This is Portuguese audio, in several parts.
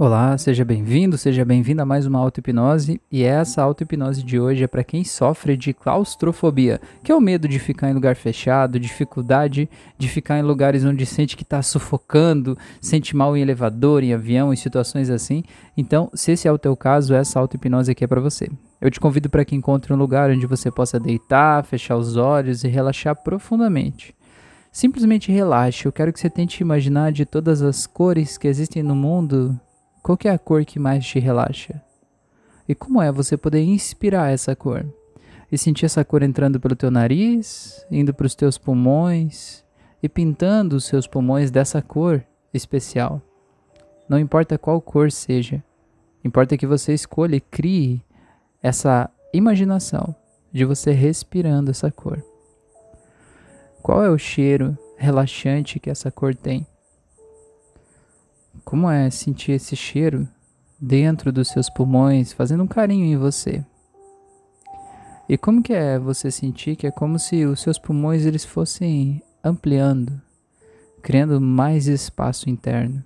Olá, seja bem-vindo, seja bem-vinda a mais uma auto-hipnose. E essa auto-hipnose de hoje é para quem sofre de claustrofobia, que é o medo de ficar em lugar fechado, dificuldade de ficar em lugares onde sente que está sufocando, sente mal em elevador, em avião, em situações assim. Então, se esse é o teu caso, essa auto-hipnose aqui é para você. Eu te convido para que encontre um lugar onde você possa deitar, fechar os olhos e relaxar profundamente. Simplesmente relaxe. Eu quero que você tente imaginar de todas as cores que existem no mundo qual é a cor que mais te relaxa? E como é você poder inspirar essa cor? E sentir essa cor entrando pelo teu nariz, indo para os teus pulmões e pintando os seus pulmões dessa cor especial. Não importa qual cor seja, importa que você escolha e crie essa imaginação de você respirando essa cor. Qual é o cheiro relaxante que essa cor tem? Como é sentir esse cheiro dentro dos seus pulmões, fazendo um carinho em você? E como que é você sentir que é como se os seus pulmões eles fossem ampliando, criando mais espaço interno.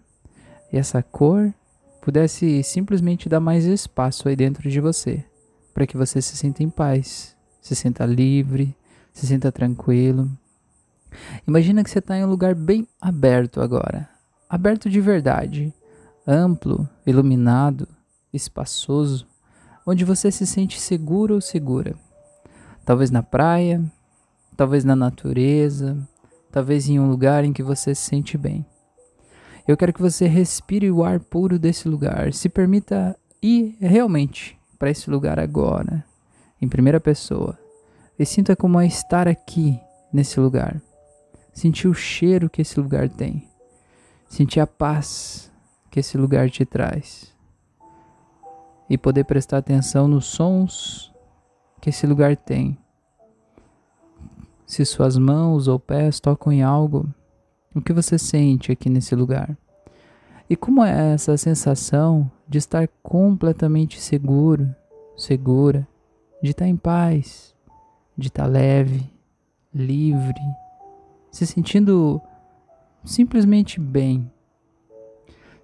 E essa cor pudesse simplesmente dar mais espaço aí dentro de você, para que você se sinta em paz, se sinta livre, se sinta tranquilo. Imagina que você está em um lugar bem aberto agora, aberto de verdade, amplo, iluminado, espaçoso, onde você se sente seguro ou segura. Talvez na praia, talvez na natureza, talvez em um lugar em que você se sente bem. Eu quero que você respire o ar puro desse lugar, se permita ir realmente para esse lugar agora, em primeira pessoa, e sinta como é estar aqui nesse lugar. Sentir o cheiro que esse lugar tem sentir a paz que esse lugar te traz e poder prestar atenção nos sons que esse lugar tem. Se suas mãos ou pés tocam em algo, o que você sente aqui nesse lugar? E como é essa sensação de estar completamente seguro, segura, de estar em paz, de estar leve, livre, se sentindo simplesmente bem,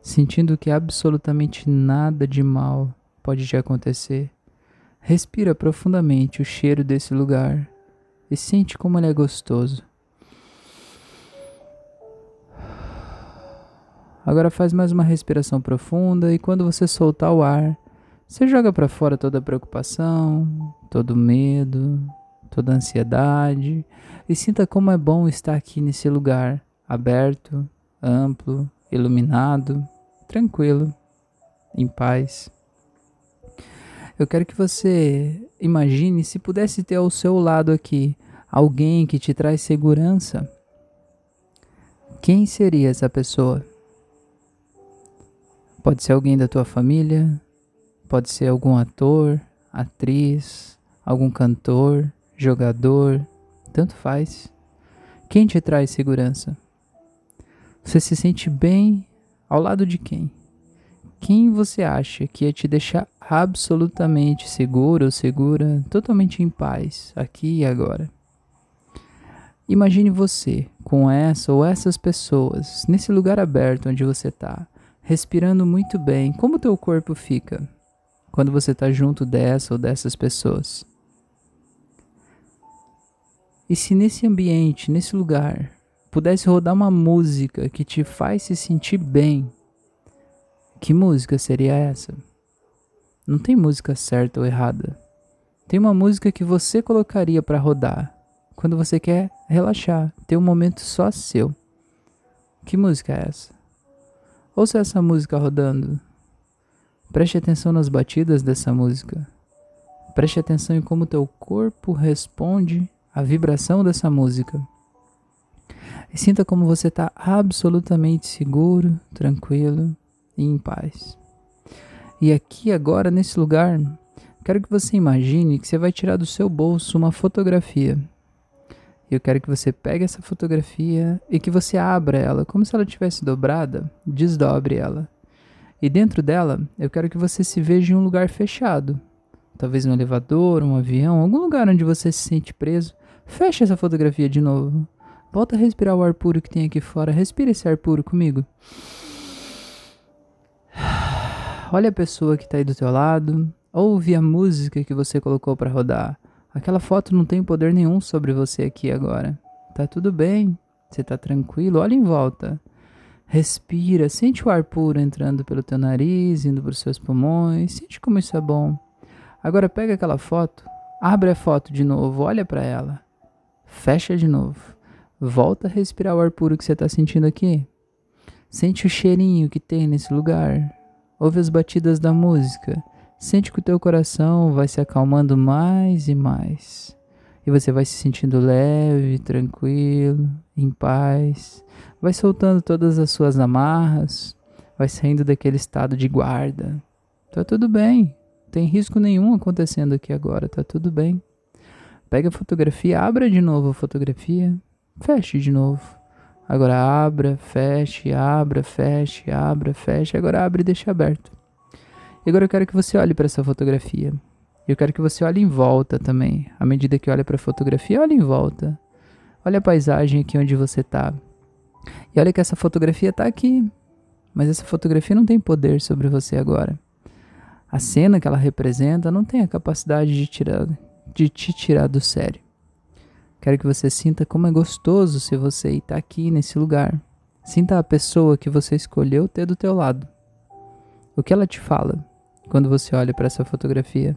sentindo que absolutamente nada de mal pode te acontecer. Respira profundamente o cheiro desse lugar e sente como ele é gostoso. Agora faz mais uma respiração profunda e quando você soltar o ar, você joga para fora toda a preocupação, todo o medo, toda a ansiedade e sinta como é bom estar aqui nesse lugar aberto, amplo, iluminado, tranquilo, em paz. Eu quero que você imagine se pudesse ter ao seu lado aqui alguém que te traz segurança. Quem seria essa pessoa? Pode ser alguém da tua família, pode ser algum ator, atriz, algum cantor, jogador, tanto faz. Quem te traz segurança? Você se sente bem ao lado de quem? Quem você acha que ia te deixar absolutamente seguro ou segura, totalmente em paz, aqui e agora? Imagine você com essa ou essas pessoas nesse lugar aberto onde você está, respirando muito bem. Como teu corpo fica quando você está junto dessa ou dessas pessoas? E se nesse ambiente, nesse lugar, pudesse rodar uma música que te faz se sentir bem, que música seria essa? Não tem música certa ou errada. Tem uma música que você colocaria para rodar quando você quer relaxar, ter um momento só seu. Que música é essa? Ouça essa música rodando. Preste atenção nas batidas dessa música. Preste atenção em como teu corpo responde à vibração dessa música. Sinta como você está absolutamente seguro, tranquilo e em paz. E aqui agora, nesse lugar, quero que você imagine que você vai tirar do seu bolso uma fotografia. Eu quero que você pegue essa fotografia e que você abra ela, como se ela tivesse dobrada, desdobre ela. E dentro dela, eu quero que você se veja em um lugar fechado. Talvez um elevador, um avião, algum lugar onde você se sente preso. Feche essa fotografia de novo. Volta a respirar o ar puro que tem aqui fora. Respira esse ar puro comigo. Olha a pessoa que está aí do teu lado, ouve a música que você colocou para rodar. Aquela foto não tem poder nenhum sobre você aqui agora. Tá tudo bem, você tá tranquilo, olha em volta. Respira, sente o ar puro entrando pelo teu nariz, indo para os seus pulmões, sente como isso é bom. Agora pega aquela foto, abre a foto de novo, olha para ela. Fecha de novo. Volta a respirar o ar puro que você está sentindo aqui. Sente o cheirinho que tem nesse lugar. Ouve as batidas da música. Sente que o teu coração vai se acalmando mais e mais. E você vai se sentindo leve, tranquilo, em paz. Vai soltando todas as suas amarras. Vai saindo daquele estado de guarda. Tá tudo bem. Não tem risco nenhum acontecendo aqui agora. Tá tudo bem. Pega a fotografia, abra de novo a fotografia. Feche de novo. Agora abra, feche, abra, feche, abra, feche. Agora abre e deixa aberto. E agora eu quero que você olhe para essa fotografia. Eu quero que você olhe em volta também. À medida que olha para a fotografia, olhe em volta. Olha a paisagem aqui onde você está. E olha que essa fotografia está aqui. Mas essa fotografia não tem poder sobre você agora. A cena que ela representa não tem a capacidade de, tirar, de te tirar do sério. Quero que você sinta como é gostoso se você estar aqui nesse lugar. Sinta a pessoa que você escolheu ter do teu lado. O que ela te fala quando você olha para essa fotografia?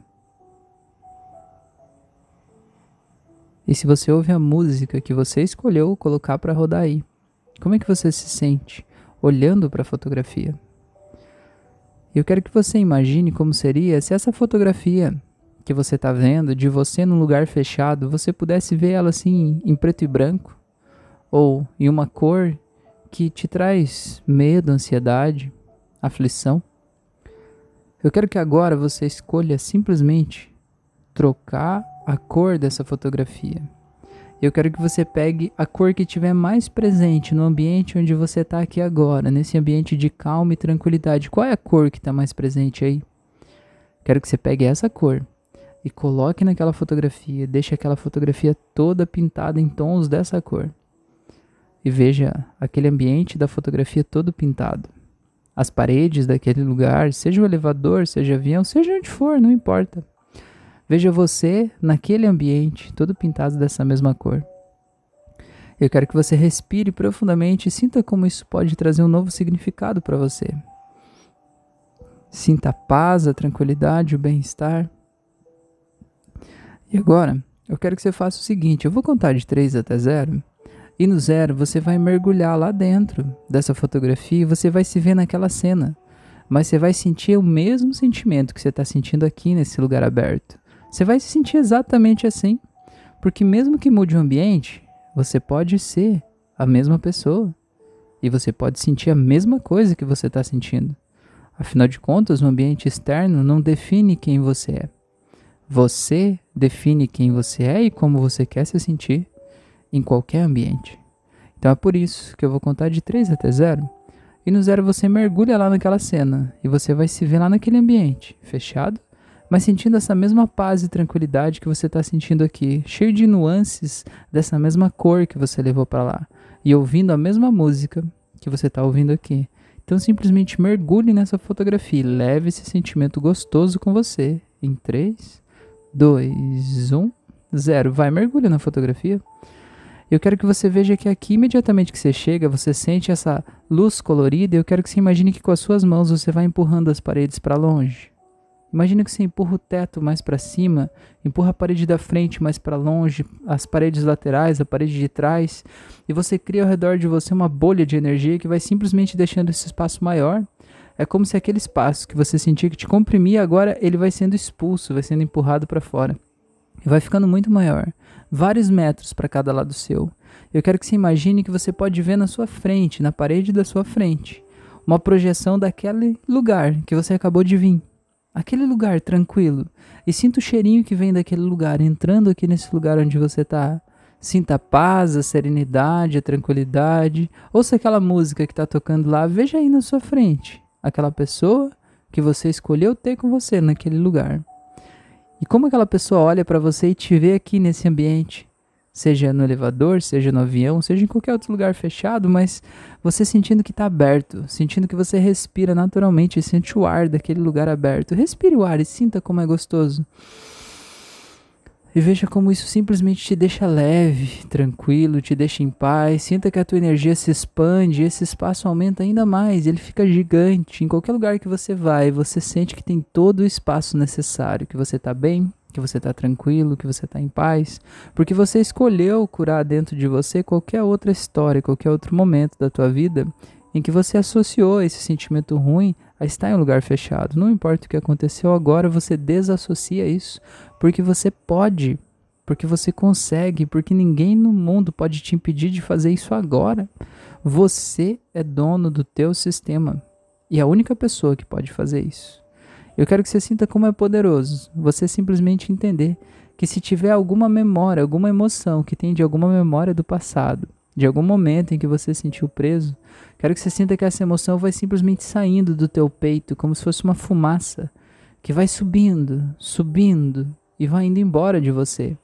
E se você ouve a música que você escolheu colocar para rodar aí, como é que você se sente olhando para a fotografia? Eu quero que você imagine como seria se essa fotografia que você está vendo, de você num lugar fechado, você pudesse ver ela assim em preto e branco, ou em uma cor que te traz medo, ansiedade, aflição. Eu quero que agora você escolha simplesmente trocar a cor dessa fotografia. Eu quero que você pegue a cor que tiver mais presente no ambiente onde você está aqui agora, nesse ambiente de calma e tranquilidade. Qual é a cor que está mais presente aí? Quero que você pegue essa cor e coloque naquela fotografia, deixe aquela fotografia toda pintada em tons dessa cor. E veja aquele ambiente da fotografia todo pintado. As paredes daquele lugar, seja o elevador, seja avião, seja onde for, não importa. Veja você naquele ambiente, todo pintado dessa mesma cor. Eu quero que você respire profundamente e sinta como isso pode trazer um novo significado para você. Sinta a paz, a tranquilidade, o bem-estar. E agora, eu quero que você faça o seguinte: eu vou contar de 3 até 0. E no zero você vai mergulhar lá dentro dessa fotografia e você vai se ver naquela cena. Mas você vai sentir o mesmo sentimento que você está sentindo aqui nesse lugar aberto. Você vai se sentir exatamente assim. Porque mesmo que mude o ambiente, você pode ser a mesma pessoa. E você pode sentir a mesma coisa que você está sentindo. Afinal de contas, o ambiente externo não define quem você é. Você define quem você é e como você quer se sentir em qualquer ambiente. Então é por isso que eu vou contar de 3 até 0. E no zero você mergulha lá naquela cena e você vai se ver lá naquele ambiente, fechado, mas sentindo essa mesma paz e tranquilidade que você está sentindo aqui, cheio de nuances dessa mesma cor que você levou para lá e ouvindo a mesma música que você está ouvindo aqui. Então simplesmente mergulhe nessa fotografia e leve esse sentimento gostoso com você em 3, 2, 1, 0. Vai, mergulha na fotografia. Eu quero que você veja que aqui, imediatamente que você chega, você sente essa luz colorida. Eu quero que você imagine que com as suas mãos você vai empurrando as paredes para longe. Imagina que você empurra o teto mais para cima, empurra a parede da frente mais para longe, as paredes laterais, a parede de trás, e você cria ao redor de você uma bolha de energia que vai simplesmente deixando esse espaço maior é como se aquele espaço que você sentia que te comprimia, agora ele vai sendo expulso, vai sendo empurrado para fora. E vai ficando muito maior, vários metros para cada lado seu. Eu quero que você imagine que você pode ver na sua frente, na parede da sua frente, uma projeção daquele lugar que você acabou de vir. Aquele lugar tranquilo. E sinta o cheirinho que vem daquele lugar, entrando aqui nesse lugar onde você está. Sinta a paz, a serenidade, a tranquilidade. Ouça aquela música que está tocando lá, veja aí na sua frente aquela pessoa que você escolheu ter com você naquele lugar. E como aquela pessoa olha para você e te vê aqui nesse ambiente, seja no elevador, seja no avião, seja em qualquer outro lugar fechado, mas você sentindo que está aberto, sentindo que você respira naturalmente sente o ar daquele lugar aberto. Respire o ar e sinta como é gostoso. E veja como isso simplesmente te deixa leve, tranquilo, te deixa em paz. Sinta que a tua energia se expande, esse espaço aumenta ainda mais, ele fica gigante. Em qualquer lugar que você vai, você sente que tem todo o espaço necessário, que você está bem, que você está tranquilo, que você está em paz, porque você escolheu curar dentro de você qualquer outra história, qualquer outro momento da tua vida em que você associou esse sentimento ruim a estar em um lugar fechado. Não importa o que aconteceu agora, você desassocia isso, porque você pode, porque você consegue, porque ninguém no mundo pode te impedir de fazer isso agora. Você é dono do teu sistema e a única pessoa que pode fazer isso. Eu quero que você sinta como é poderoso você simplesmente entender que se tiver alguma memória, alguma emoção que tem de alguma memória do passado, de algum momento em que você se sentiu preso, quero que você sinta que essa emoção vai simplesmente saindo do teu peito como se fosse uma fumaça que vai subindo, subindo e vai indo embora de você.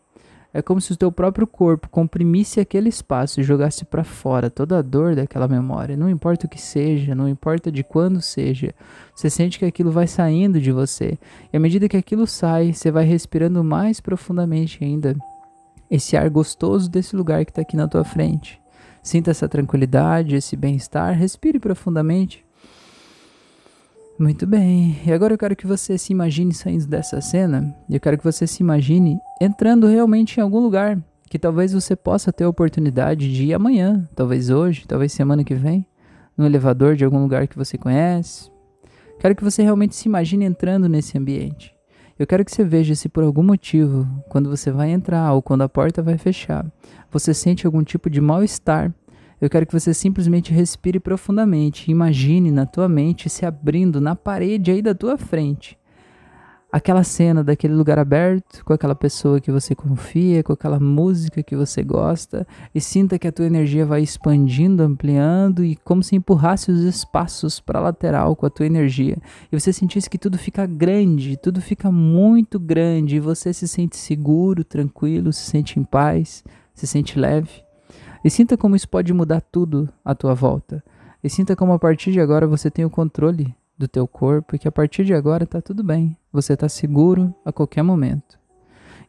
É como se o teu próprio corpo comprimisse aquele espaço e jogasse para fora toda a dor daquela memória. Não importa o que seja, não importa de quando seja, você sente que aquilo vai saindo de você. E à medida que aquilo sai, você vai respirando mais profundamente ainda esse ar gostoso desse lugar que está aqui na tua frente. Sinta essa tranquilidade, esse bem-estar, respire profundamente. Muito bem. E agora eu quero que você se imagine saindo dessa cena. E eu quero que você se imagine entrando realmente em algum lugar que talvez você possa ter a oportunidade de ir amanhã, talvez hoje, talvez semana que vem, no elevador de algum lugar que você conhece. Quero que você realmente se imagine entrando nesse ambiente. Eu quero que você veja se por algum motivo, quando você vai entrar ou quando a porta vai fechar, você sente algum tipo de mal-estar eu quero que você simplesmente respire profundamente. Imagine na tua mente se abrindo na parede aí da tua frente. Aquela cena daquele lugar aberto, com aquela pessoa que você confia, com aquela música que você gosta, e sinta que a tua energia vai expandindo, ampliando e como se empurrasse os espaços para a lateral com a tua energia. E você sentisse que tudo fica grande, tudo fica muito grande, e você se sente seguro, tranquilo, se sente em paz, se sente leve. E sinta como isso pode mudar tudo à tua volta. E sinta como a partir de agora você tem o controle do teu corpo e que a partir de agora está tudo bem. Você está seguro a qualquer momento.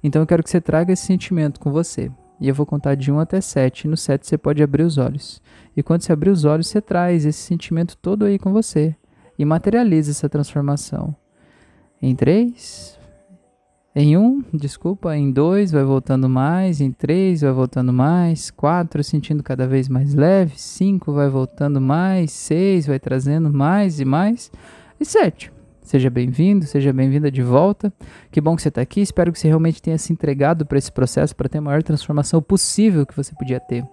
Então eu quero que você traga esse sentimento com você. E eu vou contar de 1 até 7. E no 7 você pode abrir os olhos. E quando você abrir os olhos, você traz esse sentimento todo aí com você. E materializa essa transformação. Em 3, em um, desculpa, em dois vai voltando mais, em três vai voltando mais, quatro sentindo cada vez mais leve, cinco vai voltando mais, seis vai trazendo mais e mais, e sete. Seja bem-vindo, seja bem-vinda de volta. Que bom que você está aqui. Espero que você realmente tenha se entregado para esse processo para ter a maior transformação possível que você podia ter.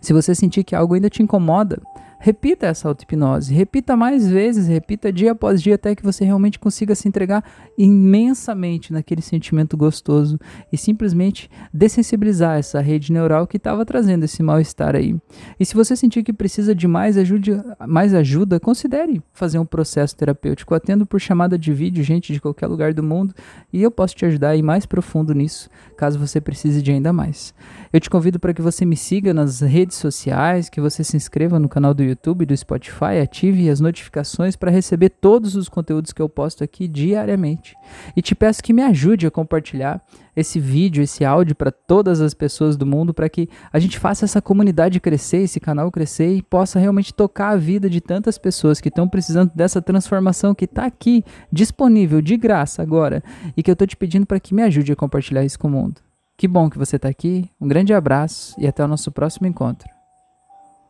Se você sentir que algo ainda te incomoda, Repita essa auto-hipnose, repita mais vezes, repita dia após dia até que você realmente consiga se entregar imensamente naquele sentimento gostoso e simplesmente dessensibilizar essa rede neural que estava trazendo esse mal-estar aí. E se você sentir que precisa de mais, ajude, mais ajuda, considere fazer um processo terapêutico. Atendo por chamada de vídeo, gente de qualquer lugar do mundo, e eu posso te ajudar a ir mais profundo nisso, caso você precise de ainda mais. Eu te convido para que você me siga nas redes sociais, que você se inscreva no canal do YouTube, do Spotify, ative as notificações para receber todos os conteúdos que eu posto aqui diariamente. E te peço que me ajude a compartilhar esse vídeo, esse áudio para todas as pessoas do mundo, para que a gente faça essa comunidade crescer, esse canal crescer e possa realmente tocar a vida de tantas pessoas que estão precisando dessa transformação que está aqui disponível de graça agora e que eu estou te pedindo para que me ajude a compartilhar isso com o mundo. Que bom que você está aqui, um grande abraço e até o nosso próximo encontro.